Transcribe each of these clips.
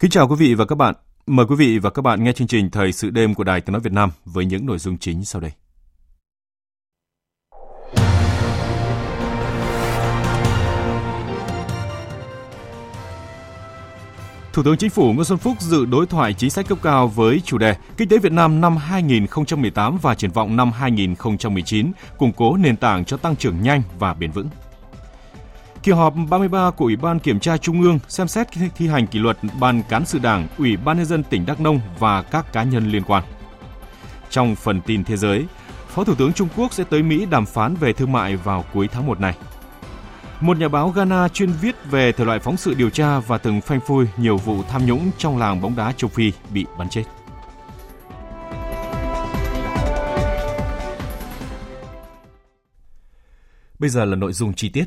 Kính chào quý vị và các bạn. Mời quý vị và các bạn nghe chương trình Thời sự đêm của Đài Tiếng nói Việt Nam với những nội dung chính sau đây. Thủ tướng Chính phủ Nguyễn Xuân Phúc dự đối thoại chính sách cấp cao với chủ đề Kinh tế Việt Nam năm 2018 và triển vọng năm 2019, củng cố nền tảng cho tăng trưởng nhanh và bền vững. Kỳ họp 33 của Ủy ban Kiểm tra Trung ương xem xét thi hành kỷ luật Ban Cán sự Đảng, Ủy ban Nhân dân tỉnh Đắk Nông và các cá nhân liên quan. Trong phần tin thế giới, Phó Thủ tướng Trung Quốc sẽ tới Mỹ đàm phán về thương mại vào cuối tháng 1 này. Một nhà báo Ghana chuyên viết về thể loại phóng sự điều tra và từng phanh phui nhiều vụ tham nhũng trong làng bóng đá châu Phi bị bắn chết. Bây giờ là nội dung chi tiết.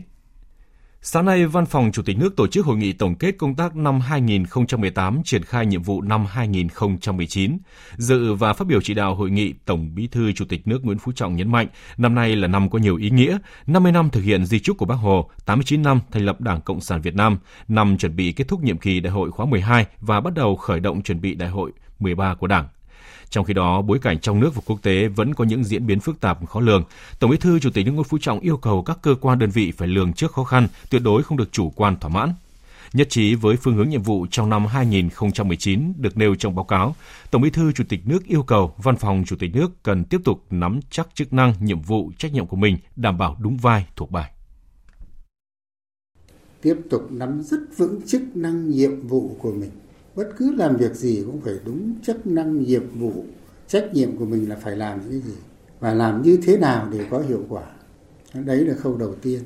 Sáng nay, Văn phòng Chủ tịch nước tổ chức hội nghị tổng kết công tác năm 2018 triển khai nhiệm vụ năm 2019. Dự và phát biểu chỉ đạo hội nghị, Tổng Bí thư Chủ tịch nước Nguyễn Phú Trọng nhấn mạnh, năm nay là năm có nhiều ý nghĩa, 50 năm thực hiện di trúc của Bác Hồ, 89 năm thành lập Đảng Cộng sản Việt Nam, năm chuẩn bị kết thúc nhiệm kỳ đại hội khóa 12 và bắt đầu khởi động chuẩn bị đại hội 13 của Đảng. Trong khi đó, bối cảnh trong nước và quốc tế vẫn có những diễn biến phức tạp khó lường. Tổng Bí thư Chủ tịch nước Nguyễn Phú Trọng yêu cầu các cơ quan đơn vị phải lường trước khó khăn, tuyệt đối không được chủ quan thỏa mãn. Nhất trí với phương hướng nhiệm vụ trong năm 2019 được nêu trong báo cáo, Tổng Bí thư Chủ tịch nước yêu cầu Văn phòng Chủ tịch nước cần tiếp tục nắm chắc chức năng, nhiệm vụ, trách nhiệm của mình, đảm bảo đúng vai thuộc bài. Tiếp tục nắm rất vững chức năng nhiệm vụ của mình bất cứ làm việc gì cũng phải đúng chức năng, nhiệm vụ, trách nhiệm của mình là phải làm cái gì và làm như thế nào để có hiệu quả. Đấy là khâu đầu tiên.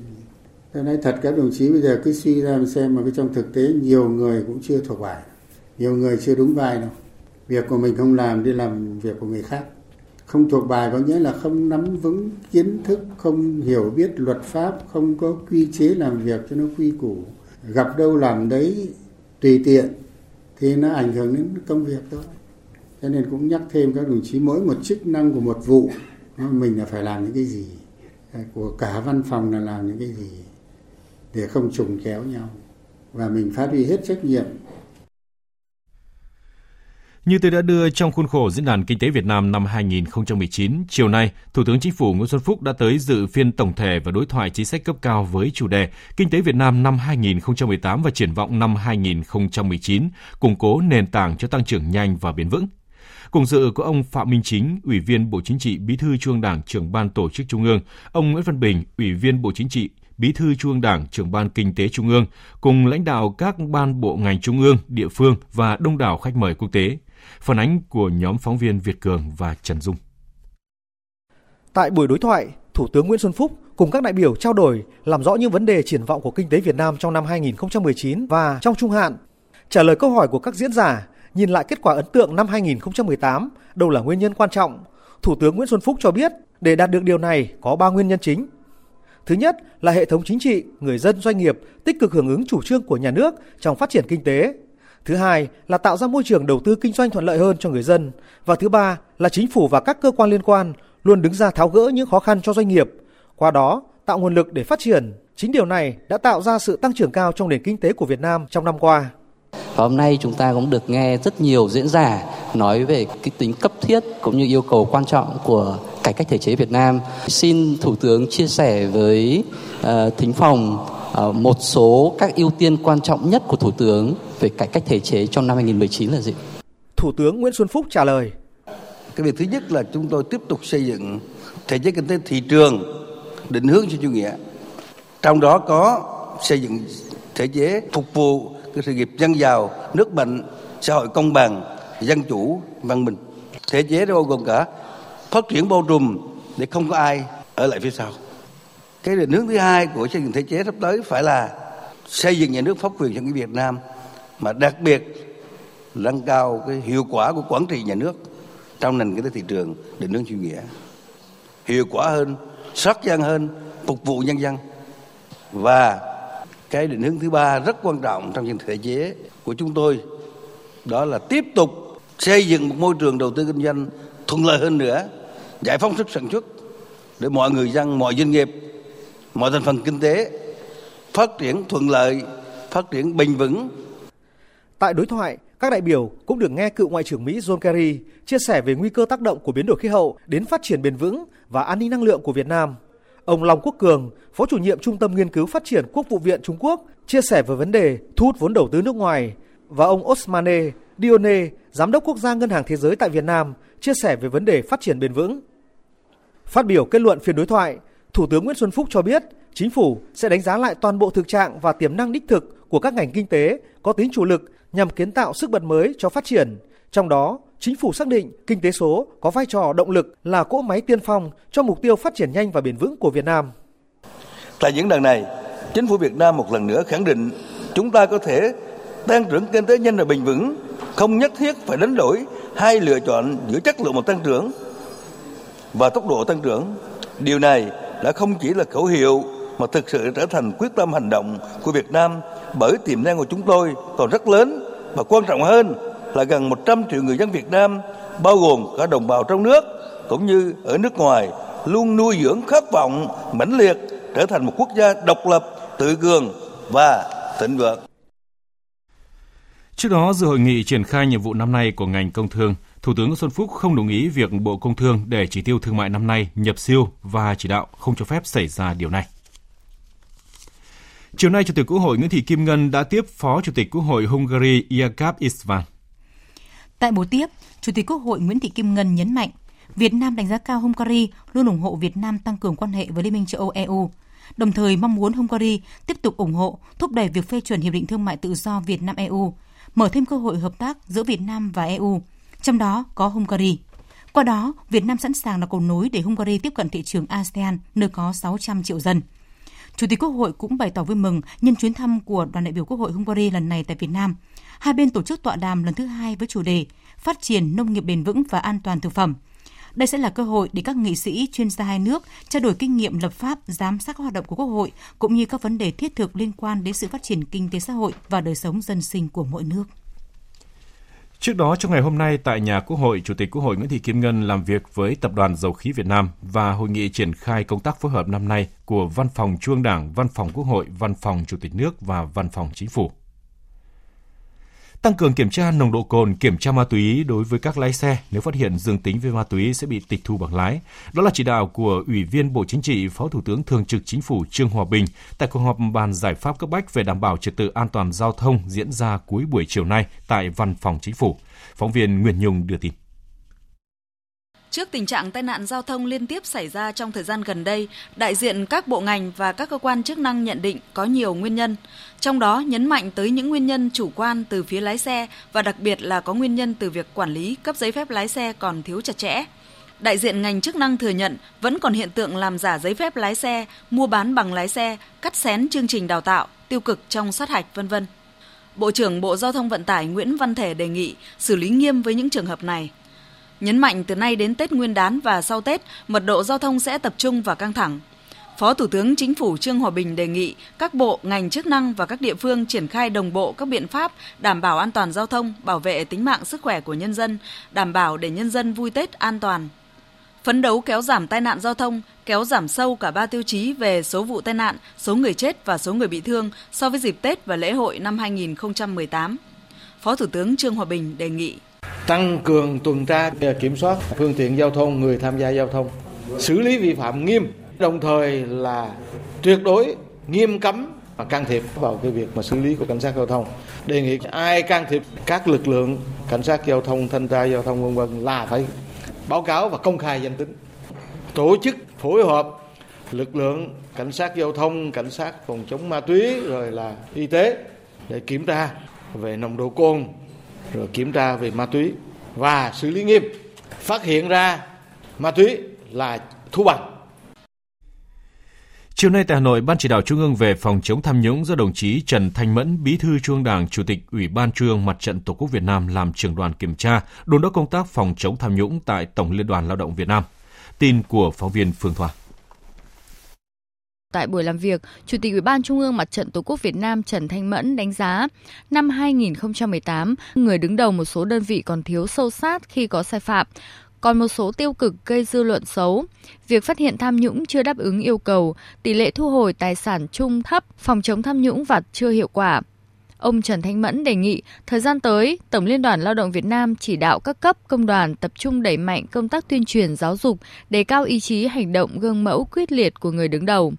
Tôi nói thật, các đồng chí bây giờ cứ suy ra xem mà cái trong thực tế nhiều người cũng chưa thuộc bài. Nhiều người chưa đúng vai đâu. Việc của mình không làm đi làm việc của người khác. Không thuộc bài có nghĩa là không nắm vững kiến thức, không hiểu biết luật pháp, không có quy chế làm việc cho nó quy củ. Gặp đâu làm đấy, tùy tiện thì nó ảnh hưởng đến công việc thôi. Cho nên cũng nhắc thêm các đồng chí, mỗi một chức năng của một vụ mình là phải làm những cái gì? Ờ, của cả văn phòng là làm những cái gì? Để không trùng kéo nhau. Và mình phát huy hết trách nhiệm như tôi đã đưa trong khuôn khổ Diễn đàn Kinh tế Việt Nam năm 2019, chiều nay, Thủ tướng Chính phủ Nguyễn Xuân Phúc đã tới dự phiên tổng thể và đối thoại chính sách cấp cao với chủ đề Kinh tế Việt Nam năm 2018 và triển vọng năm 2019, củng cố nền tảng cho tăng trưởng nhanh và bền vững. Cùng dự có ông Phạm Minh Chính, Ủy viên Bộ Chính trị, Bí thư Trung Đảng, trưởng ban tổ chức Trung ương, ông Nguyễn Văn Bình, Ủy viên Bộ Chính trị, Bí thư Trung ương Đảng, trưởng ban Kinh tế Trung ương, cùng lãnh đạo các ban bộ ngành trung ương, địa phương và đông đảo khách mời quốc tế. Phản ánh của nhóm phóng viên Việt Cường và Trần Dung. Tại buổi đối thoại, Thủ tướng Nguyễn Xuân Phúc cùng các đại biểu trao đổi làm rõ những vấn đề triển vọng của kinh tế Việt Nam trong năm 2019 và trong trung hạn. Trả lời câu hỏi của các diễn giả, nhìn lại kết quả ấn tượng năm 2018, đâu là nguyên nhân quan trọng? Thủ tướng Nguyễn Xuân Phúc cho biết, để đạt được điều này có 3 nguyên nhân chính. Thứ nhất là hệ thống chính trị, người dân doanh nghiệp tích cực hưởng ứng chủ trương của nhà nước trong phát triển kinh tế, Thứ hai là tạo ra môi trường đầu tư kinh doanh thuận lợi hơn cho người dân. Và thứ ba là chính phủ và các cơ quan liên quan luôn đứng ra tháo gỡ những khó khăn cho doanh nghiệp. Qua đó, tạo nguồn lực để phát triển. Chính điều này đã tạo ra sự tăng trưởng cao trong nền kinh tế của Việt Nam trong năm qua. Và hôm nay chúng ta cũng được nghe rất nhiều diễn giả nói về cái tính cấp thiết cũng như yêu cầu quan trọng của cải cách thể chế Việt Nam. Xin Thủ tướng chia sẻ với uh, thính phòng uh, một số các ưu tiên quan trọng nhất của Thủ tướng về cải cách thể chế trong năm 2019 là gì? Thủ tướng Nguyễn Xuân Phúc trả lời. Cái việc thứ nhất là chúng tôi tiếp tục xây dựng thể chế kinh tế thị trường định hướng cho chủ nghĩa. Trong đó có xây dựng thể chế phục vụ cái sự nghiệp dân giàu, nước mạnh, xã hội công bằng, dân chủ, văn minh. Thể chế đó bao gồm cả phát triển bao trùm để không có ai ở lại phía sau. Cái định hướng thứ hai của xây dựng thể chế sắp tới phải là xây dựng nhà nước pháp quyền cho người Việt Nam mà đặc biệt nâng cao cái hiệu quả của quản trị nhà nước trong nền kinh tế thị trường định hướng chủ nghĩa. Hiệu quả hơn sát dân hơn, phục vụ nhân dân. Và cái định hướng thứ ba rất quan trọng trong những thể chế của chúng tôi, đó là tiếp tục xây dựng một môi trường đầu tư kinh doanh thuận lợi hơn nữa, giải phóng sức sản xuất để mọi người dân, mọi doanh nghiệp, mọi thành phần kinh tế phát triển thuận lợi, phát triển bền vững Tại đối thoại, các đại biểu cũng được nghe cựu Ngoại trưởng Mỹ John Kerry chia sẻ về nguy cơ tác động của biến đổi khí hậu đến phát triển bền vững và an ninh năng lượng của Việt Nam. Ông Long Quốc Cường, Phó chủ nhiệm Trung tâm Nghiên cứu Phát triển Quốc vụ viện Trung Quốc, chia sẻ về vấn đề thu hút vốn đầu tư nước ngoài và ông Osmane Dione, Giám đốc Quốc gia Ngân hàng Thế giới tại Việt Nam, chia sẻ về vấn đề phát triển bền vững. Phát biểu kết luận phiên đối thoại, Thủ tướng Nguyễn Xuân Phúc cho biết chính phủ sẽ đánh giá lại toàn bộ thực trạng và tiềm năng đích thực của các ngành kinh tế có tính chủ lực nhằm kiến tạo sức bật mới cho phát triển. Trong đó, chính phủ xác định kinh tế số có vai trò động lực là cỗ máy tiên phong cho mục tiêu phát triển nhanh và bền vững của Việt Nam. Tại diễn đàn này, chính phủ Việt Nam một lần nữa khẳng định chúng ta có thể tăng trưởng kinh tế nhanh và bền vững, không nhất thiết phải đánh đổi hai lựa chọn giữa chất lượng một tăng trưởng và tốc độ tăng trưởng. Điều này đã không chỉ là khẩu hiệu mà thực sự trở thành quyết tâm hành động của Việt Nam bởi tiềm năng của chúng tôi còn rất lớn và quan trọng hơn là gần 100 triệu người dân Việt Nam bao gồm cả đồng bào trong nước cũng như ở nước ngoài luôn nuôi dưỡng khát vọng mãnh liệt trở thành một quốc gia độc lập, tự cường và thịnh vượng. Trước đó, dự hội nghị triển khai nhiệm vụ năm nay của ngành công thương, Thủ tướng Xuân Phúc không đồng ý việc Bộ Công Thương để chỉ tiêu thương mại năm nay nhập siêu và chỉ đạo không cho phép xảy ra điều này. Chiều nay, Chủ tịch Quốc hội Nguyễn Thị Kim Ngân đã tiếp Phó Chủ tịch Quốc hội Hungary Jakab isvan Tại buổi tiếp, Chủ tịch Quốc hội Nguyễn Thị Kim Ngân nhấn mạnh, Việt Nam đánh giá cao Hungary luôn ủng hộ Việt Nam tăng cường quan hệ với Liên minh châu Âu EU, đồng thời mong muốn Hungary tiếp tục ủng hộ, thúc đẩy việc phê chuẩn Hiệp định Thương mại Tự do Việt Nam-EU, mở thêm cơ hội hợp tác giữa Việt Nam và EU, trong đó có Hungary. Qua đó, Việt Nam sẵn sàng là cầu nối để Hungary tiếp cận thị trường ASEAN, nơi có 600 triệu dân. Chủ tịch Quốc hội cũng bày tỏ vui mừng nhân chuyến thăm của đoàn đại biểu Quốc hội Hungary lần này tại Việt Nam. Hai bên tổ chức tọa đàm lần thứ hai với chủ đề Phát triển nông nghiệp bền vững và an toàn thực phẩm. Đây sẽ là cơ hội để các nghị sĩ, chuyên gia hai nước trao đổi kinh nghiệm lập pháp, giám sát các hoạt động của Quốc hội cũng như các vấn đề thiết thực liên quan đến sự phát triển kinh tế xã hội và đời sống dân sinh của mỗi nước. Trước đó, trong ngày hôm nay tại nhà Quốc hội, Chủ tịch Quốc hội Nguyễn Thị Kim Ngân làm việc với Tập đoàn Dầu khí Việt Nam và hội nghị triển khai công tác phối hợp năm nay của Văn phòng Trung ương Đảng, Văn phòng Quốc hội, Văn phòng Chủ tịch nước và Văn phòng Chính phủ tăng cường kiểm tra nồng độ cồn, kiểm tra ma túy đối với các lái xe, nếu phát hiện dương tính với ma túy sẽ bị tịch thu bằng lái. Đó là chỉ đạo của Ủy viên Bộ Chính trị, Phó Thủ tướng Thường trực Chính phủ Trương Hòa Bình tại cuộc họp bàn giải pháp cấp bách về đảm bảo trật tự an toàn giao thông diễn ra cuối buổi chiều nay tại Văn phòng Chính phủ. Phóng viên Nguyễn Nhung đưa tin. Trước tình trạng tai nạn giao thông liên tiếp xảy ra trong thời gian gần đây, đại diện các bộ ngành và các cơ quan chức năng nhận định có nhiều nguyên nhân, trong đó nhấn mạnh tới những nguyên nhân chủ quan từ phía lái xe và đặc biệt là có nguyên nhân từ việc quản lý cấp giấy phép lái xe còn thiếu chặt chẽ. Đại diện ngành chức năng thừa nhận vẫn còn hiện tượng làm giả giấy phép lái xe, mua bán bằng lái xe, cắt xén chương trình đào tạo, tiêu cực trong sát hạch vân vân. Bộ trưởng Bộ Giao thông Vận tải Nguyễn Văn Thể đề nghị xử lý nghiêm với những trường hợp này. Nhấn mạnh từ nay đến Tết Nguyên đán và sau Tết, mật độ giao thông sẽ tập trung và căng thẳng. Phó Thủ tướng Chính phủ Trương Hòa Bình đề nghị các bộ, ngành chức năng và các địa phương triển khai đồng bộ các biện pháp đảm bảo an toàn giao thông, bảo vệ tính mạng sức khỏe của nhân dân, đảm bảo để nhân dân vui Tết an toàn. Phấn đấu kéo giảm tai nạn giao thông, kéo giảm sâu cả ba tiêu chí về số vụ tai nạn, số người chết và số người bị thương so với dịp Tết và lễ hội năm 2018. Phó Thủ tướng Trương Hòa Bình đề nghị tăng cường tuần tra kiểm soát phương tiện giao thông người tham gia giao thông. Xử lý vi phạm nghiêm đồng thời là tuyệt đối nghiêm cấm và can thiệp vào cái việc mà xử lý của cảnh sát giao thông. Đề nghị ai can thiệp các lực lượng cảnh sát giao thông thanh tra giao thông vân vân là phải báo cáo và công khai danh tính. Tổ chức phối hợp lực lượng cảnh sát giao thông, cảnh sát phòng chống ma túy rồi là y tế để kiểm tra về nồng độ cồn, rồi kiểm tra về ma túy và xử lý nghiêm. Phát hiện ra ma túy là thu bằng Chiều nay tại Hà Nội, Ban chỉ đạo Trung ương về phòng chống tham nhũng do đồng chí Trần Thanh Mẫn, Bí thư Trung ương Đảng, Chủ tịch Ủy ban Trung ương Mặt trận Tổ quốc Việt Nam làm trưởng đoàn kiểm tra, đôn đốc công tác phòng chống tham nhũng tại Tổng Liên đoàn Lao động Việt Nam. Tin của phóng viên Phương Thoa. Tại buổi làm việc, Chủ tịch Ủy ban Trung ương Mặt trận Tổ quốc Việt Nam Trần Thanh Mẫn đánh giá, năm 2018, người đứng đầu một số đơn vị còn thiếu sâu sát khi có sai phạm, còn một số tiêu cực gây dư luận xấu. Việc phát hiện tham nhũng chưa đáp ứng yêu cầu, tỷ lệ thu hồi tài sản chung thấp, phòng chống tham nhũng vặt chưa hiệu quả. Ông Trần Thanh Mẫn đề nghị thời gian tới, Tổng Liên đoàn Lao động Việt Nam chỉ đạo các cấp công đoàn tập trung đẩy mạnh công tác tuyên truyền giáo dục, đề cao ý chí hành động gương mẫu quyết liệt của người đứng đầu.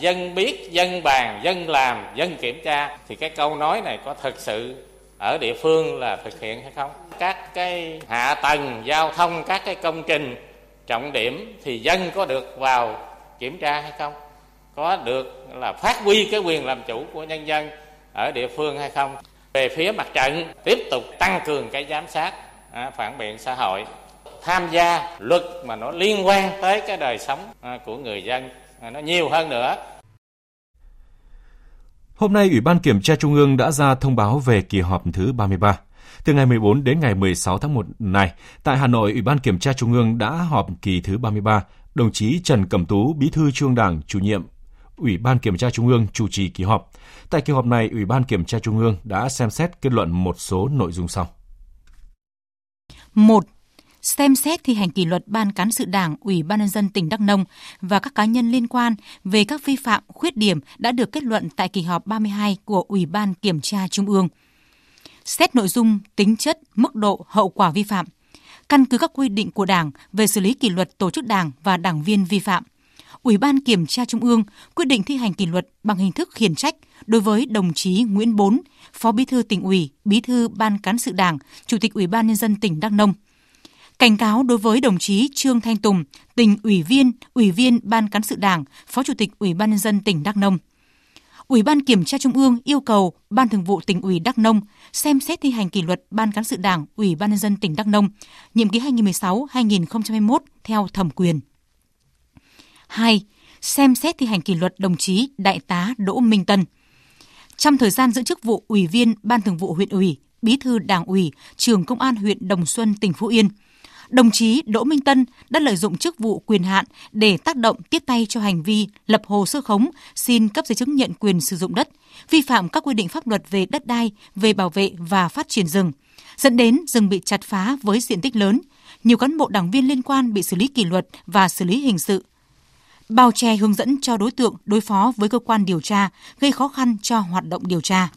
Dân biết, dân bàn, dân làm, dân kiểm tra. Thì cái câu nói này có thực sự ở địa phương là thực hiện hay không? Các cái hạ tầng giao thông các cái công trình trọng điểm thì dân có được vào kiểm tra hay không? Có được là phát huy cái quyền làm chủ của nhân dân ở địa phương hay không? Về phía mặt trận tiếp tục tăng cường cái giám sát à, phản biện xã hội. Tham gia luật mà nó liên quan tới cái đời sống à, của người dân nó nhiều hơn nữa Hôm nay, Ủy ban Kiểm tra Trung ương đã ra thông báo về kỳ họp thứ 33. Từ ngày 14 đến ngày 16 tháng 1 này, tại Hà Nội, Ủy ban Kiểm tra Trung ương đã họp kỳ thứ 33. Đồng chí Trần Cẩm Tú, Bí thư Trung ương Đảng, chủ nhiệm Ủy ban Kiểm tra Trung ương chủ trì kỳ họp. Tại kỳ họp này, Ủy ban Kiểm tra Trung ương đã xem xét kết luận một số nội dung sau. 1 xem xét thi hành kỷ luật Ban cán sự Đảng, Ủy ban nhân dân tỉnh Đắk Nông và các cá nhân liên quan về các vi phạm, khuyết điểm đã được kết luận tại kỳ họp 32 của Ủy ban Kiểm tra Trung ương. Xét nội dung, tính chất, mức độ, hậu quả vi phạm, căn cứ các quy định của Đảng về xử lý kỷ luật tổ chức Đảng và đảng viên vi phạm. Ủy ban Kiểm tra Trung ương quyết định thi hành kỷ luật bằng hình thức khiển trách đối với đồng chí Nguyễn Bốn, Phó Bí thư tỉnh ủy, Bí thư Ban cán sự Đảng, Chủ tịch Ủy ban nhân dân tỉnh Đắk Nông – cảnh cáo đối với đồng chí Trương Thanh Tùng, tỉnh ủy viên, ủy viên Ban cán sự Đảng, Phó Chủ tịch Ủy ban nhân dân tỉnh Đắk Nông. Ủy ban Kiểm tra Trung ương yêu cầu Ban Thường vụ tỉnh ủy Đắk Nông xem xét thi hành kỷ luật Ban cán sự Đảng, Ủy ban nhân dân tỉnh Đắk Nông nhiệm kỳ 2016-2021 theo thẩm quyền. 2. Xem xét thi hành kỷ luật đồng chí Đại tá Đỗ Minh Tân. Trong thời gian giữ chức vụ Ủy viên Ban Thường vụ huyện ủy, Bí thư Đảng ủy, trưởng Công an huyện Đồng Xuân, tỉnh Phú Yên – đồng chí Đỗ Minh Tân đã lợi dụng chức vụ quyền hạn để tác động tiếp tay cho hành vi lập hồ sơ khống, xin cấp giấy chứng nhận quyền sử dụng đất, vi phạm các quy định pháp luật về đất đai, về bảo vệ và phát triển rừng, dẫn đến rừng bị chặt phá với diện tích lớn, nhiều cán bộ đảng viên liên quan bị xử lý kỷ luật và xử lý hình sự. Bao che hướng dẫn cho đối tượng đối phó với cơ quan điều tra, gây khó khăn cho hoạt động điều tra.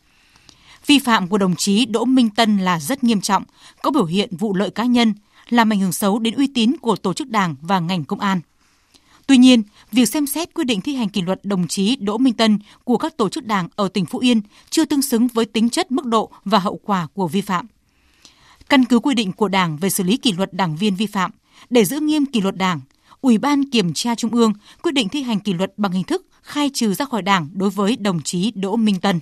Vi phạm của đồng chí Đỗ Minh Tân là rất nghiêm trọng, có biểu hiện vụ lợi cá nhân, làm ảnh hưởng xấu đến uy tín của tổ chức đảng và ngành công an. Tuy nhiên, việc xem xét quyết định thi hành kỷ luật đồng chí Đỗ Minh Tân của các tổ chức đảng ở tỉnh Phú Yên chưa tương xứng với tính chất mức độ và hậu quả của vi phạm. Căn cứ quy định của Đảng về xử lý kỷ luật đảng viên vi phạm, để giữ nghiêm kỷ luật Đảng, Ủy ban Kiểm tra Trung ương quyết định thi hành kỷ luật bằng hình thức khai trừ ra khỏi Đảng đối với đồng chí Đỗ Minh Tân.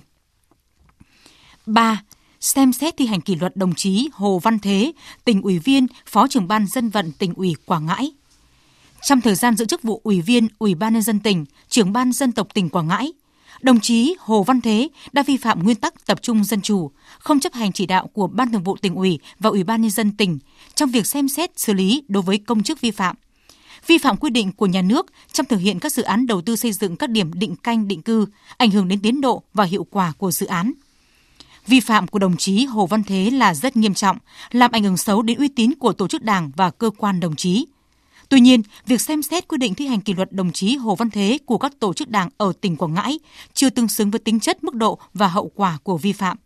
3 xem xét thi hành kỷ luật đồng chí Hồ Văn Thế, tỉnh ủy viên, phó trưởng ban dân vận tỉnh ủy Quảng Ngãi. Trong thời gian giữ chức vụ ủy viên Ủy ban nhân dân tỉnh, trưởng ban dân tộc tỉnh Quảng Ngãi, đồng chí Hồ Văn Thế đã vi phạm nguyên tắc tập trung dân chủ, không chấp hành chỉ đạo của Ban Thường vụ tỉnh ủy và Ủy ban nhân dân tỉnh trong việc xem xét xử lý đối với công chức vi phạm vi phạm quy định của nhà nước trong thực hiện các dự án đầu tư xây dựng các điểm định canh định cư, ảnh hưởng đến tiến độ và hiệu quả của dự án. Vi phạm của đồng chí Hồ Văn Thế là rất nghiêm trọng, làm ảnh hưởng xấu đến uy tín của tổ chức đảng và cơ quan đồng chí. Tuy nhiên, việc xem xét quy định thi hành kỷ luật đồng chí Hồ Văn Thế của các tổ chức đảng ở tỉnh Quảng Ngãi chưa tương xứng với tính chất, mức độ và hậu quả của vi phạm.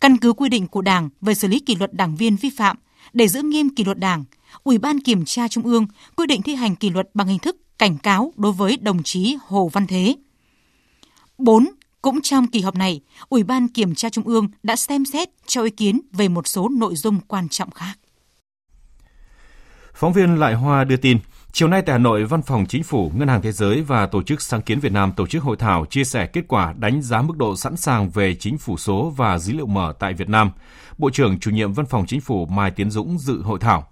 Căn cứ quy định của Đảng về xử lý kỷ luật đảng viên vi phạm, để giữ nghiêm kỷ luật Đảng, Ủy ban Kiểm tra Trung ương quy định thi hành kỷ luật bằng hình thức cảnh cáo đối với đồng chí Hồ Văn Thế. 4. Cũng trong kỳ họp này, Ủy ban Kiểm tra Trung ương đã xem xét cho ý kiến về một số nội dung quan trọng khác. Phóng viên Lại Hoa đưa tin, Chiều nay tại Hà Nội, Văn phòng Chính phủ, Ngân hàng Thế giới và Tổ chức Sáng kiến Việt Nam tổ chức hội thảo chia sẻ kết quả đánh giá mức độ sẵn sàng về chính phủ số và dữ liệu mở tại Việt Nam. Bộ trưởng chủ nhiệm Văn phòng Chính phủ Mai Tiến Dũng dự hội thảo.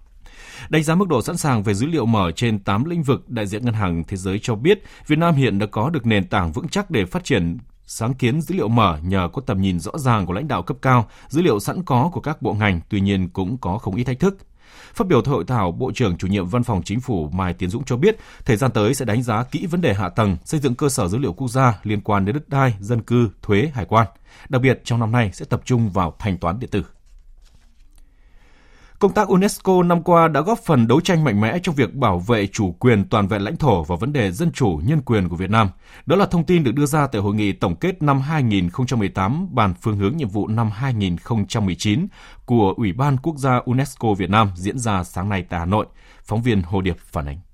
Đánh giá mức độ sẵn sàng về dữ liệu mở trên 8 lĩnh vực, đại diện Ngân hàng Thế giới cho biết Việt Nam hiện đã có được nền tảng vững chắc để phát triển sáng kiến dữ liệu mở nhờ có tầm nhìn rõ ràng của lãnh đạo cấp cao, dữ liệu sẵn có của các bộ ngành, tuy nhiên cũng có không ít thách thức. Phát biểu tại hội thảo, Bộ trưởng chủ nhiệm Văn phòng Chính phủ Mai Tiến Dũng cho biết, thời gian tới sẽ đánh giá kỹ vấn đề hạ tầng, xây dựng cơ sở dữ liệu quốc gia liên quan đến đất đai, dân cư, thuế, hải quan. Đặc biệt trong năm nay sẽ tập trung vào thanh toán điện tử. Công tác UNESCO năm qua đã góp phần đấu tranh mạnh mẽ trong việc bảo vệ chủ quyền toàn vẹn lãnh thổ và vấn đề dân chủ nhân quyền của Việt Nam. Đó là thông tin được đưa ra tại hội nghị tổng kết năm 2018 bàn phương hướng nhiệm vụ năm 2019 của Ủy ban Quốc gia UNESCO Việt Nam diễn ra sáng nay tại Hà Nội. Phóng viên Hồ Điệp phản ánh.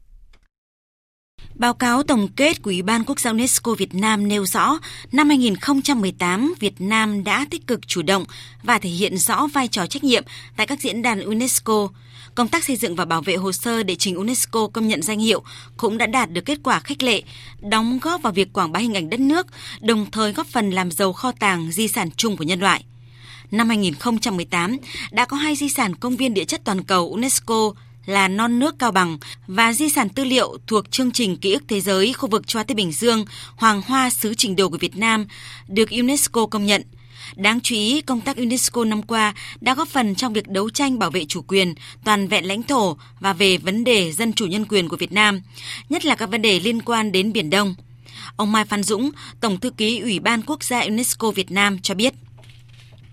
Báo cáo tổng kết của Ủy ban Quốc gia UNESCO Việt Nam nêu rõ, năm 2018, Việt Nam đã tích cực chủ động và thể hiện rõ vai trò trách nhiệm tại các diễn đàn UNESCO. Công tác xây dựng và bảo vệ hồ sơ để trình UNESCO công nhận danh hiệu cũng đã đạt được kết quả khích lệ, đóng góp vào việc quảng bá hình ảnh đất nước, đồng thời góp phần làm giàu kho tàng di sản chung của nhân loại. Năm 2018, đã có hai di sản công viên địa chất toàn cầu UNESCO là non nước Cao Bằng và di sản tư liệu thuộc chương trình ký ức thế giới khu vực Choa Tây Bình Dương, Hoàng Hoa xứ trình đồ của Việt Nam được UNESCO công nhận. Đáng chú ý, công tác UNESCO năm qua đã góp phần trong việc đấu tranh bảo vệ chủ quyền, toàn vẹn lãnh thổ và về vấn đề dân chủ nhân quyền của Việt Nam, nhất là các vấn đề liên quan đến Biển Đông. Ông Mai Phan Dũng, Tổng thư ký Ủy ban Quốc gia UNESCO Việt Nam cho biết.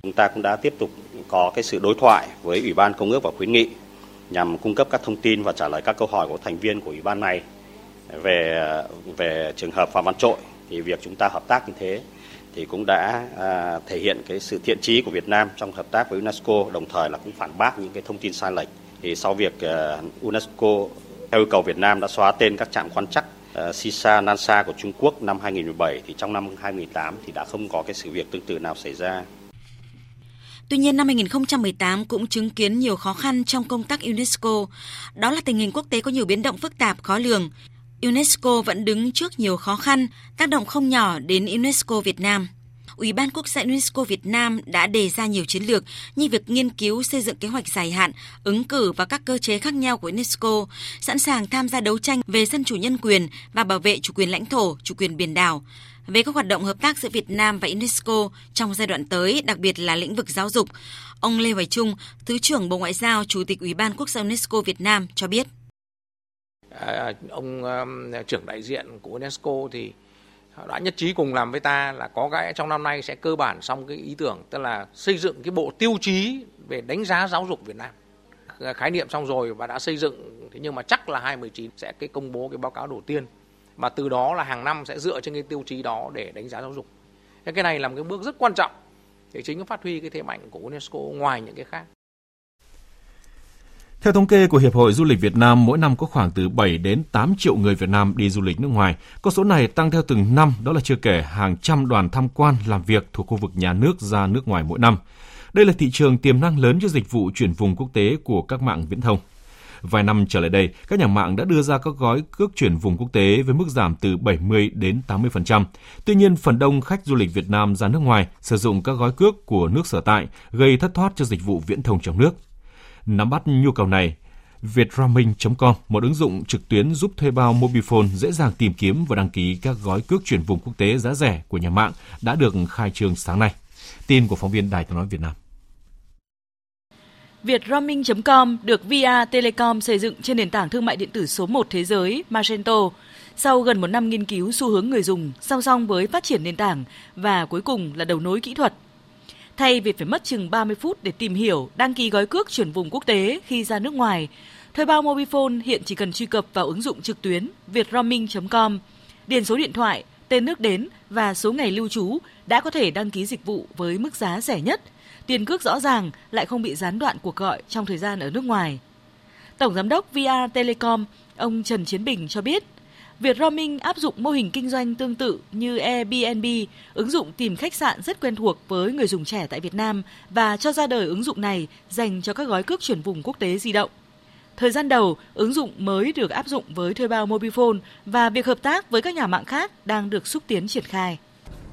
Chúng ta cũng đã tiếp tục có cái sự đối thoại với Ủy ban Công ước và khuyến nghị nhằm cung cấp các thông tin và trả lời các câu hỏi của thành viên của ủy ban này về về trường hợp Phạm Văn Trội thì việc chúng ta hợp tác như thế thì cũng đã à, thể hiện cái sự thiện trí của Việt Nam trong hợp tác với UNESCO đồng thời là cũng phản bác những cái thông tin sai lệch thì sau việc uh, UNESCO theo yêu cầu Việt Nam đã xóa tên các trạm quan trắc uh, Sisa Nansa của Trung Quốc năm 2017 thì trong năm 2018 thì đã không có cái sự việc tương tự nào xảy ra. Tuy nhiên năm 2018 cũng chứng kiến nhiều khó khăn trong công tác UNESCO. Đó là tình hình quốc tế có nhiều biến động phức tạp khó lường. UNESCO vẫn đứng trước nhiều khó khăn, tác động không nhỏ đến UNESCO Việt Nam. Ủy ban Quốc gia UNESCO Việt Nam đã đề ra nhiều chiến lược như việc nghiên cứu xây dựng kế hoạch dài hạn, ứng cử vào các cơ chế khác nhau của UNESCO, sẵn sàng tham gia đấu tranh về dân chủ nhân quyền và bảo vệ chủ quyền lãnh thổ, chủ quyền biển đảo, về các hoạt động hợp tác giữa Việt Nam và UNESCO trong giai đoạn tới, đặc biệt là lĩnh vực giáo dục. Ông Lê Hoài Trung, Thứ trưởng Bộ Ngoại giao, Chủ tịch Ủy ban Quốc gia UNESCO Việt Nam cho biết. À, à, ông um, trưởng đại diện của UNESCO thì đã nhất trí cùng làm với ta là có cái trong năm nay sẽ cơ bản xong cái ý tưởng tức là xây dựng cái bộ tiêu chí về đánh giá giáo dục Việt Nam khái niệm xong rồi và đã xây dựng thế nhưng mà chắc là 2019 sẽ cái công bố cái báo cáo đầu tiên và từ đó là hàng năm sẽ dựa trên cái tiêu chí đó để đánh giá giáo dục. Thế cái này là một cái bước rất quan trọng để chính phát huy cái thế mạnh của UNESCO ngoài những cái khác. Theo thống kê của Hiệp hội Du lịch Việt Nam, mỗi năm có khoảng từ 7 đến 8 triệu người Việt Nam đi du lịch nước ngoài. Con số này tăng theo từng năm, đó là chưa kể hàng trăm đoàn tham quan làm việc thuộc khu vực nhà nước ra nước ngoài mỗi năm. Đây là thị trường tiềm năng lớn cho dịch vụ chuyển vùng quốc tế của các mạng viễn thông. Vài năm trở lại đây, các nhà mạng đã đưa ra các gói cước chuyển vùng quốc tế với mức giảm từ 70 đến 80%. Tuy nhiên, phần đông khách du lịch Việt Nam ra nước ngoài sử dụng các gói cước của nước sở tại, gây thất thoát cho dịch vụ viễn thông trong nước. Nắm bắt nhu cầu này, vietramming.com, một ứng dụng trực tuyến giúp thuê bao MobiFone dễ dàng tìm kiếm và đăng ký các gói cước chuyển vùng quốc tế giá rẻ của nhà mạng đã được khai trương sáng nay. Tin của phóng viên Đài tiếng nói Việt Nam. Vietroaming.com được VIA Telecom xây dựng trên nền tảng thương mại điện tử số 1 thế giới Magento. Sau gần một năm nghiên cứu xu hướng người dùng song song với phát triển nền tảng và cuối cùng là đầu nối kỹ thuật. Thay vì phải mất chừng 30 phút để tìm hiểu, đăng ký gói cước chuyển vùng quốc tế khi ra nước ngoài, thuê bao Mobifone hiện chỉ cần truy cập vào ứng dụng trực tuyến vietroaming.com, điền số điện thoại, tên nước đến và số ngày lưu trú đã có thể đăng ký dịch vụ với mức giá rẻ nhất – tiền cước rõ ràng lại không bị gián đoạn cuộc gọi trong thời gian ở nước ngoài. Tổng giám đốc VR Telecom, ông Trần Chiến Bình cho biết, việc roaming áp dụng mô hình kinh doanh tương tự như Airbnb, ứng dụng tìm khách sạn rất quen thuộc với người dùng trẻ tại Việt Nam và cho ra đời ứng dụng này dành cho các gói cước chuyển vùng quốc tế di động. Thời gian đầu, ứng dụng mới được áp dụng với thuê bao Mobifone và việc hợp tác với các nhà mạng khác đang được xúc tiến triển khai.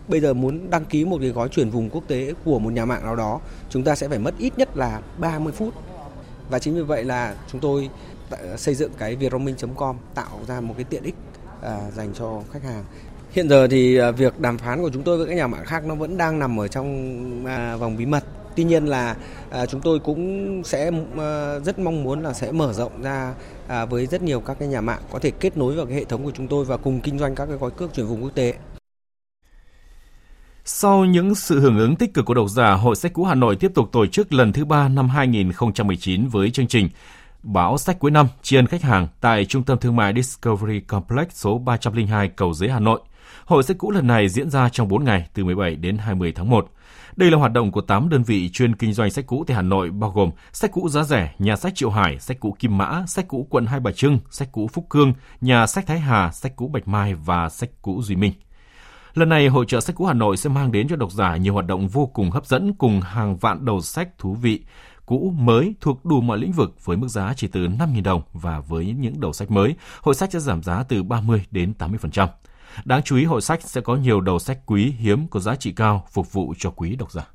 Bây giờ muốn đăng ký một cái gói chuyển vùng quốc tế của một nhà mạng nào đó, chúng ta sẽ phải mất ít nhất là 30 phút. Và chính vì vậy là chúng tôi ờ, xây dựng cái vietroaming.com tạo ra một cái tiện ích à, dành cho khách hàng. Hiện giờ thì à, việc đàm phán của chúng tôi với các nhà mạng khác nó vẫn đang nằm ở trong à, vòng bí mật. Tuy nhiên là à, chúng tôi cũng sẽ à, rất mong muốn là sẽ mở rộng ra à, với rất nhiều các cái nhà mạng có thể kết nối vào cái hệ thống của chúng tôi và cùng kinh doanh các cái gói cước chuyển vùng quốc tế. Sau những sự hưởng ứng tích cực của độc giả, Hội Sách Cũ Hà Nội tiếp tục tổ chức lần thứ ba năm 2019 với chương trình Báo sách cuối năm tri ân khách hàng tại Trung tâm Thương mại Discovery Complex số 302 Cầu Giấy Hà Nội. Hội sách cũ lần này diễn ra trong 4 ngày từ 17 đến 20 tháng 1. Đây là hoạt động của 8 đơn vị chuyên kinh doanh sách cũ tại Hà Nội bao gồm sách cũ giá rẻ, nhà sách Triệu Hải, sách cũ Kim Mã, sách cũ quận Hai Bà Trưng, sách cũ Phúc Cương, nhà sách Thái Hà, sách cũ Bạch Mai và sách cũ Duy Minh. Lần này, Hội trợ sách cũ Hà Nội sẽ mang đến cho độc giả nhiều hoạt động vô cùng hấp dẫn cùng hàng vạn đầu sách thú vị, cũ, mới thuộc đủ mọi lĩnh vực với mức giá chỉ từ 5.000 đồng và với những đầu sách mới, hội sách sẽ giảm giá từ 30 đến 80%. Đáng chú ý, hội sách sẽ có nhiều đầu sách quý hiếm có giá trị cao phục vụ cho quý độc giả.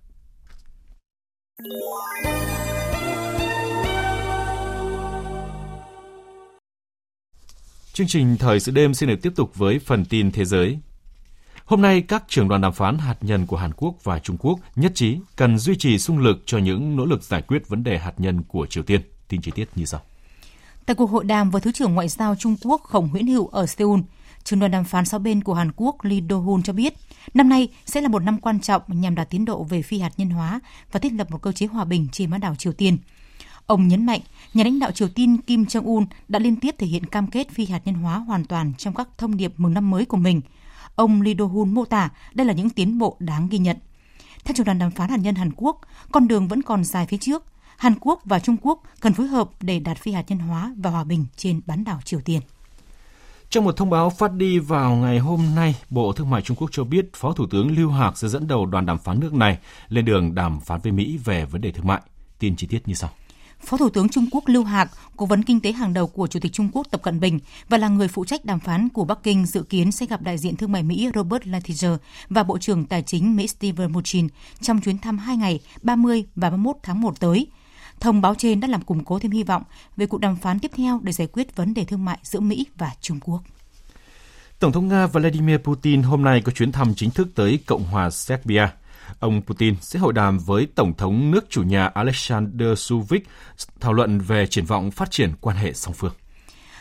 Chương trình Thời sự đêm xin được tiếp tục với phần tin thế giới. Hôm nay, các trưởng đoàn đàm phán hạt nhân của Hàn Quốc và Trung Quốc nhất trí cần duy trì xung lực cho những nỗ lực giải quyết vấn đề hạt nhân của Triều Tiên. Tin chi tiết như sau. Tại cuộc hội đàm với Thứ trưởng Ngoại giao Trung Quốc Khổng Huyễn Hữu ở Seoul, trưởng đoàn đàm phán sáu bên của Hàn Quốc Lee Do-hun cho biết, năm nay sẽ là một năm quan trọng nhằm đạt tiến độ về phi hạt nhân hóa và thiết lập một cơ chế hòa bình trên bán đảo Triều Tiên. Ông nhấn mạnh, nhà lãnh đạo Triều Tiên Kim Jong-un đã liên tiếp thể hiện cam kết phi hạt nhân hóa hoàn toàn trong các thông điệp mừng năm mới của mình – Ông Lee Do-hun mô tả đây là những tiến bộ đáng ghi nhận. Theo trường đoàn đàm phán hạt nhân Hàn Quốc, con đường vẫn còn dài phía trước. Hàn Quốc và Trung Quốc cần phối hợp để đạt phi hạt nhân hóa và hòa bình trên bán đảo Triều Tiên. Trong một thông báo phát đi vào ngày hôm nay, Bộ Thương mại Trung Quốc cho biết Phó Thủ tướng Lưu Hạc sẽ dẫn đầu đoàn đàm phán nước này lên đường đàm phán với Mỹ về vấn đề thương mại. Tin chi tiết như sau. Phó Thủ tướng Trung Quốc Lưu Hạc, cố vấn kinh tế hàng đầu của Chủ tịch Trung Quốc Tập Cận Bình và là người phụ trách đàm phán của Bắc Kinh dự kiến sẽ gặp đại diện thương mại Mỹ Robert Lighthizer và Bộ trưởng Tài chính Mỹ Steven Mnuchin trong chuyến thăm hai ngày 30 và 31 tháng 1 tới. Thông báo trên đã làm củng cố thêm hy vọng về cuộc đàm phán tiếp theo để giải quyết vấn đề thương mại giữa Mỹ và Trung Quốc. Tổng thống Nga Vladimir Putin hôm nay có chuyến thăm chính thức tới Cộng hòa Serbia – Ông Putin sẽ hội đàm với Tổng thống nước chủ nhà Alexander Suvik thảo luận về triển vọng phát triển quan hệ song phương.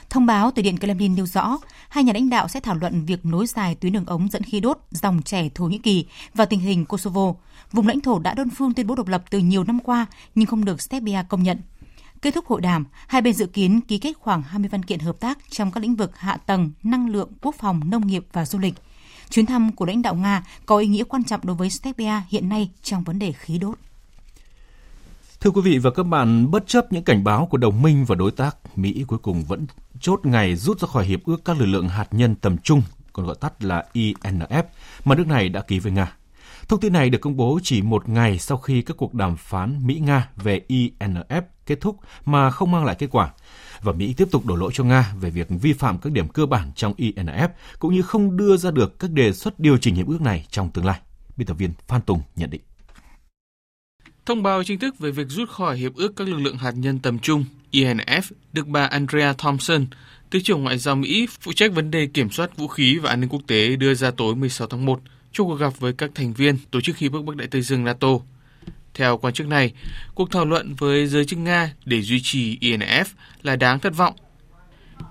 Thông báo từ Điện Kremlin nêu rõ, hai nhà lãnh đạo sẽ thảo luận việc nối dài tuyến đường ống dẫn khí đốt dòng chảy Thổ Nhĩ Kỳ và tình hình Kosovo, vùng lãnh thổ đã đơn phương tuyên bố độc lập từ nhiều năm qua nhưng không được Serbia công nhận. Kết thúc hội đàm, hai bên dự kiến ký kết khoảng 20 văn kiện hợp tác trong các lĩnh vực hạ tầng, năng lượng, quốc phòng, nông nghiệp và du lịch – Chuyến thăm của lãnh đạo Nga có ý nghĩa quan trọng đối với Serbia hiện nay trong vấn đề khí đốt. Thưa quý vị và các bạn, bất chấp những cảnh báo của đồng minh và đối tác, Mỹ cuối cùng vẫn chốt ngày rút ra khỏi hiệp ước các lực lượng hạt nhân tầm trung, còn gọi tắt là INF, mà nước này đã ký với Nga. Thông tin này được công bố chỉ một ngày sau khi các cuộc đàm phán Mỹ-Nga về INF kết thúc mà không mang lại kết quả và Mỹ tiếp tục đổ lỗi cho Nga về việc vi phạm các điểm cơ bản trong INF cũng như không đưa ra được các đề xuất điều chỉnh hiệp ước này trong tương lai. Biên tập viên Phan Tùng nhận định. Thông báo chính thức về việc rút khỏi Hiệp ước các lực lượng hạt nhân tầm trung INF được bà Andrea Thompson, Thứ trưởng Ngoại giao Mỹ phụ trách vấn đề kiểm soát vũ khí và an ninh quốc tế đưa ra tối 16 tháng 1 trong cuộc gặp với các thành viên Tổ chức Hiệp ước Bắc Đại Tây Dương NATO. Theo quan chức này, cuộc thảo luận với giới chức Nga để duy trì INF là đáng thất vọng.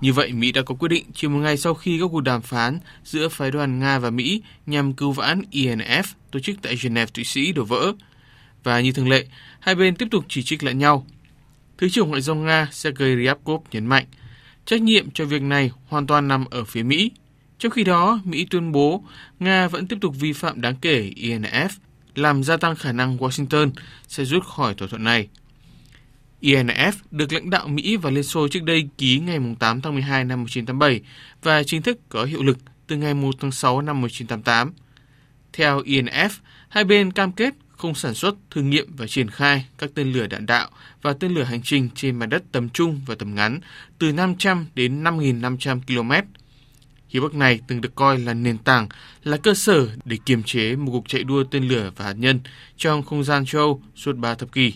Như vậy, Mỹ đã có quyết định chỉ một ngày sau khi các cuộc đàm phán giữa phái đoàn Nga và Mỹ nhằm cứu vãn INF tổ chức tại Geneva, Thụy Sĩ đổ vỡ. Và như thường lệ, hai bên tiếp tục chỉ trích lẫn nhau. Thứ trưởng Ngoại giao Nga Sergei Ryabkov nhấn mạnh, trách nhiệm cho việc này hoàn toàn nằm ở phía Mỹ. Trong khi đó, Mỹ tuyên bố Nga vẫn tiếp tục vi phạm đáng kể INF làm gia tăng khả năng Washington sẽ rút khỏi thỏa thuận này. INF được lãnh đạo Mỹ và Liên Xô trước đây ký ngày 8 tháng 12 năm 1987 và chính thức có hiệu lực từ ngày 1 tháng 6 năm 1988. Theo INF, hai bên cam kết không sản xuất, thử nghiệm và triển khai các tên lửa đạn đạo và tên lửa hành trình trên mặt đất tầm trung và tầm ngắn từ 500 đến 5.500 km. Hiệp ước này từng được coi là nền tảng, là cơ sở để kiềm chế một cuộc chạy đua tên lửa và hạt nhân trong không gian châu Âu suốt 3 thập kỷ.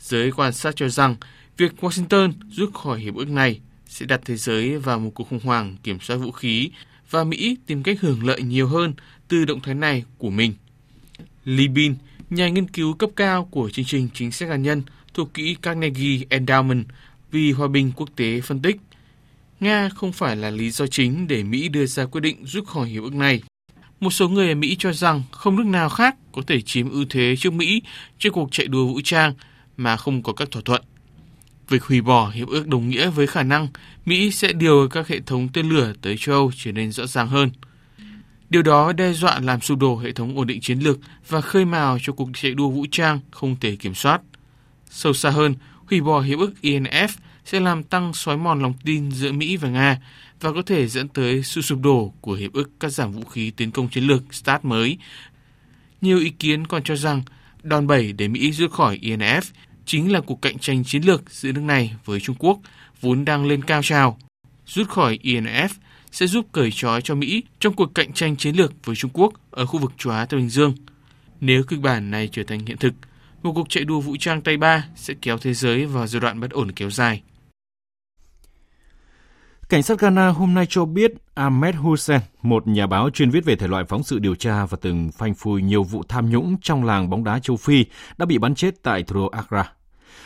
Giới quan sát cho rằng việc Washington rút khỏi hiệp ước này sẽ đặt thế giới vào một cuộc khủng hoảng kiểm soát vũ khí và Mỹ tìm cách hưởng lợi nhiều hơn từ động thái này của mình. Lee Bin, nhà nghiên cứu cấp cao của chương trình chính sách hạt nhân thuộc quỹ Carnegie Endowment vì hòa bình quốc tế phân tích, Nga không phải là lý do chính để Mỹ đưa ra quyết định rút khỏi hiệp ước này. Một số người ở Mỹ cho rằng không nước nào khác có thể chiếm ưu thế trước Mỹ trong cuộc chạy đua vũ trang mà không có các thỏa thuận. Việc hủy bỏ hiệp ước đồng nghĩa với khả năng Mỹ sẽ điều các hệ thống tên lửa tới châu Âu trở nên rõ ràng hơn. Điều đó đe dọa làm sụp đổ hệ thống ổn định chiến lược và khơi mào cho cuộc chạy đua vũ trang không thể kiểm soát. Sâu xa hơn, hủy bỏ hiệp ước INF sẽ làm tăng xói mòn lòng tin giữa Mỹ và Nga và có thể dẫn tới sự sụp đổ của hiệp ước cắt giảm vũ khí tiến công chiến lược START mới. Nhiều ý kiến còn cho rằng đòn bẩy để Mỹ rút khỏi INF chính là cuộc cạnh tranh chiến lược giữa nước này với Trung Quốc, vốn đang lên cao trào. Rút khỏi INF sẽ giúp cởi trói cho Mỹ trong cuộc cạnh tranh chiến lược với Trung Quốc ở khu vực châu Á Thái Bình Dương. Nếu kịch bản này trở thành hiện thực, một cuộc chạy đua vũ trang tay ba sẽ kéo thế giới vào giai đoạn bất ổn kéo dài. Cảnh sát Ghana hôm nay cho biết Ahmed Hussein, một nhà báo chuyên viết về thể loại phóng sự điều tra và từng phanh phui nhiều vụ tham nhũng trong làng bóng đá châu Phi, đã bị bắn chết tại thủ đô Accra.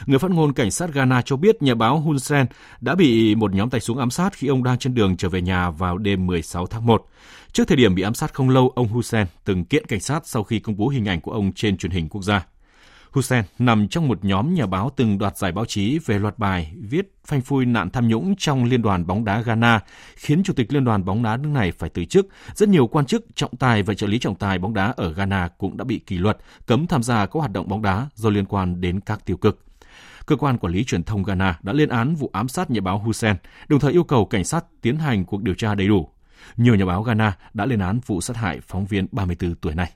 Người phát ngôn cảnh sát Ghana cho biết nhà báo Hun Sen đã bị một nhóm tay súng ám sát khi ông đang trên đường trở về nhà vào đêm 16 tháng 1. Trước thời điểm bị ám sát không lâu, ông Hussein từng kiện cảnh sát sau khi công bố hình ảnh của ông trên truyền hình quốc gia. Hussein nằm trong một nhóm nhà báo từng đoạt giải báo chí về loạt bài viết phanh phui nạn tham nhũng trong Liên đoàn bóng đá Ghana, khiến Chủ tịch Liên đoàn bóng đá nước này phải từ chức. Rất nhiều quan chức, trọng tài và trợ lý trọng tài bóng đá ở Ghana cũng đã bị kỷ luật, cấm tham gia các hoạt động bóng đá do liên quan đến các tiêu cực. Cơ quan quản lý truyền thông Ghana đã lên án vụ ám sát nhà báo Hussein, đồng thời yêu cầu cảnh sát tiến hành cuộc điều tra đầy đủ. Nhiều nhà báo Ghana đã lên án vụ sát hại phóng viên 34 tuổi này.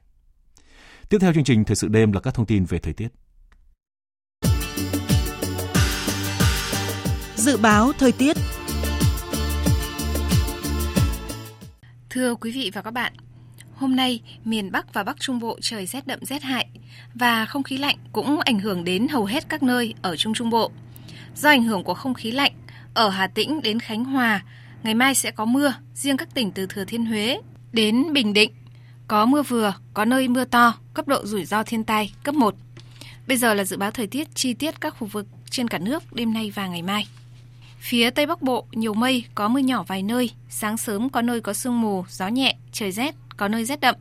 Tiếp theo chương trình Thời sự đêm là các thông tin về thời tiết. Dự báo thời tiết Thưa quý vị và các bạn, hôm nay miền Bắc và Bắc Trung Bộ trời rét đậm rét hại và không khí lạnh cũng ảnh hưởng đến hầu hết các nơi ở Trung Trung Bộ. Do ảnh hưởng của không khí lạnh, ở Hà Tĩnh đến Khánh Hòa, ngày mai sẽ có mưa, riêng các tỉnh từ Thừa Thiên Huế đến Bình Định có mưa vừa, có nơi mưa to, cấp độ rủi ro thiên tai cấp 1. Bây giờ là dự báo thời tiết chi tiết các khu vực trên cả nước đêm nay và ngày mai. Phía Tây Bắc Bộ nhiều mây, có mưa nhỏ vài nơi, sáng sớm có nơi có sương mù, gió nhẹ, trời rét, có nơi rét đậm.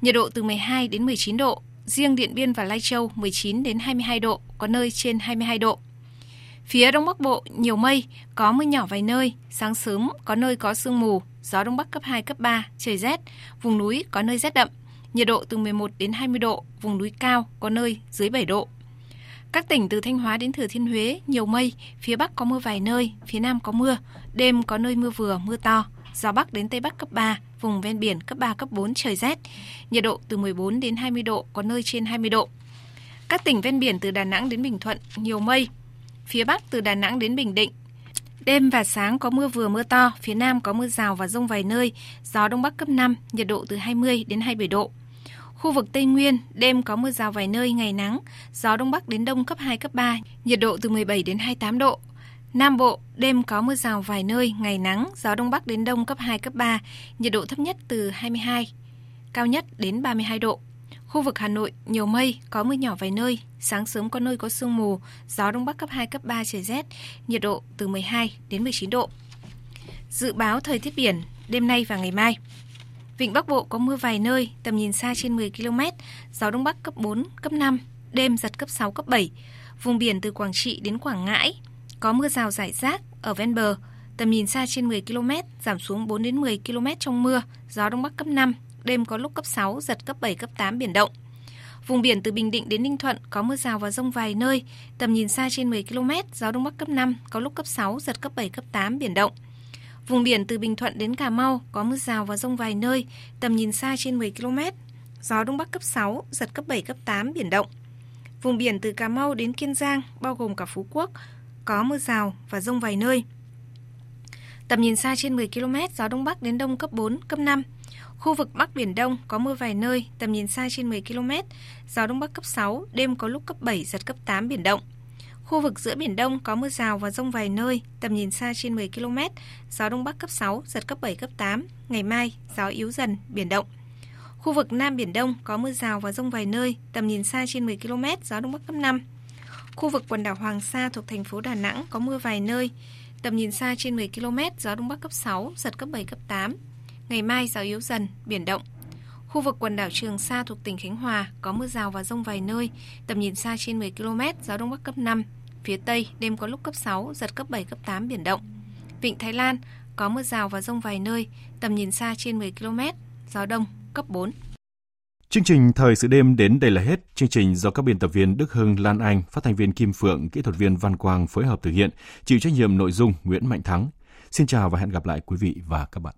Nhiệt độ từ 12 đến 19 độ, riêng Điện Biên và Lai Châu 19 đến 22 độ, có nơi trên 22 độ. Phía Đông Bắc Bộ nhiều mây, có mưa nhỏ vài nơi, sáng sớm có nơi có sương mù, gió Đông Bắc cấp 2, cấp 3, trời rét, vùng núi có nơi rét đậm, nhiệt độ từ 11 đến 20 độ, vùng núi cao có nơi dưới 7 độ. Các tỉnh từ Thanh Hóa đến Thừa Thiên Huế nhiều mây, phía Bắc có mưa vài nơi, phía Nam có mưa, đêm có nơi mưa vừa, mưa to, gió Bắc đến Tây Bắc cấp 3, vùng ven biển cấp 3, cấp 4 trời rét, nhiệt độ từ 14 đến 20 độ, có nơi trên 20 độ. Các tỉnh ven biển từ Đà Nẵng đến Bình Thuận nhiều mây, phía Bắc từ Đà Nẵng đến Bình Định Đêm và sáng có mưa vừa mưa to, phía Nam có mưa rào và rông vài nơi, gió Đông Bắc cấp 5, nhiệt độ từ 20 đến 27 độ. Khu vực Tây Nguyên, đêm có mưa rào vài nơi, ngày nắng, gió Đông Bắc đến Đông cấp 2, cấp 3, nhiệt độ từ 17 đến 28 độ. Nam Bộ, đêm có mưa rào vài nơi, ngày nắng, gió Đông Bắc đến Đông cấp 2, cấp 3, nhiệt độ thấp nhất từ 22, cao nhất đến 32 độ. Khu vực Hà Nội, nhiều mây, có mưa nhỏ vài nơi, sáng sớm có nơi có sương mù, gió Đông Bắc cấp 2, cấp 3 trời rét, nhiệt độ từ 12 đến 19 độ. Dự báo thời tiết biển, đêm nay và ngày mai. Vịnh Bắc Bộ có mưa vài nơi, tầm nhìn xa trên 10 km, gió Đông Bắc cấp 4, cấp 5, đêm giật cấp 6, cấp 7. Vùng biển từ Quảng Trị đến Quảng Ngãi, có mưa rào rải rác ở ven bờ, tầm nhìn xa trên 10 km, giảm xuống 4 đến 10 km trong mưa, gió Đông Bắc cấp 5, đêm có lúc cấp 6, giật cấp 7, cấp 8 biển động. Vùng biển từ Bình Định đến Ninh Thuận có mưa rào và rông vài nơi, tầm nhìn xa trên 10 km, gió Đông Bắc cấp 5, có lúc cấp 6, giật cấp 7, cấp 8 biển động. Vùng biển từ Bình Thuận đến Cà Mau có mưa rào và rông vài nơi, tầm nhìn xa trên 10 km, gió Đông Bắc cấp 6, giật cấp 7, cấp 8, biển động. Vùng biển từ Cà Mau đến Kiên Giang, bao gồm cả Phú Quốc, có mưa rào và rông vài nơi. Tầm nhìn xa trên 10 km, gió Đông Bắc đến Đông cấp 4, cấp 5. Khu vực Bắc Biển Đông có mưa vài nơi, tầm nhìn xa trên 10 km, gió Đông Bắc cấp 6, đêm có lúc cấp 7, giật cấp 8 biển động. Khu vực giữa Biển Đông có mưa rào và rông vài nơi, tầm nhìn xa trên 10 km, gió Đông Bắc cấp 6, giật cấp 7, cấp 8. Ngày mai, gió yếu dần, biển động. Khu vực Nam Biển Đông có mưa rào và rông vài nơi, tầm nhìn xa trên 10 km, gió Đông Bắc cấp 5. Khu vực quần đảo Hoàng Sa thuộc thành phố Đà Nẵng có mưa vài nơi, tầm nhìn xa trên 10 km, gió Đông Bắc cấp 6, giật cấp 7, cấp 8. Ngày mai gió yếu dần, biển động. Khu vực quần đảo Trường Sa thuộc tỉnh Khánh Hòa có mưa rào và rông vài nơi, tầm nhìn xa trên 10 km, gió Đông Bắc cấp 5. Phía Tây đêm có lúc cấp 6, giật cấp 7, cấp 8, biển động. Vịnh Thái Lan có mưa rào và rông vài nơi, tầm nhìn xa trên 10 km, gió Đông cấp 4. Chương trình Thời sự đêm đến đây là hết. Chương trình do các biên tập viên Đức Hưng, Lan Anh, phát thanh viên Kim Phượng, kỹ thuật viên Văn Quang phối hợp thực hiện, chịu trách nhiệm nội dung Nguyễn Mạnh Thắng. Xin chào và hẹn gặp lại quý vị và các bạn.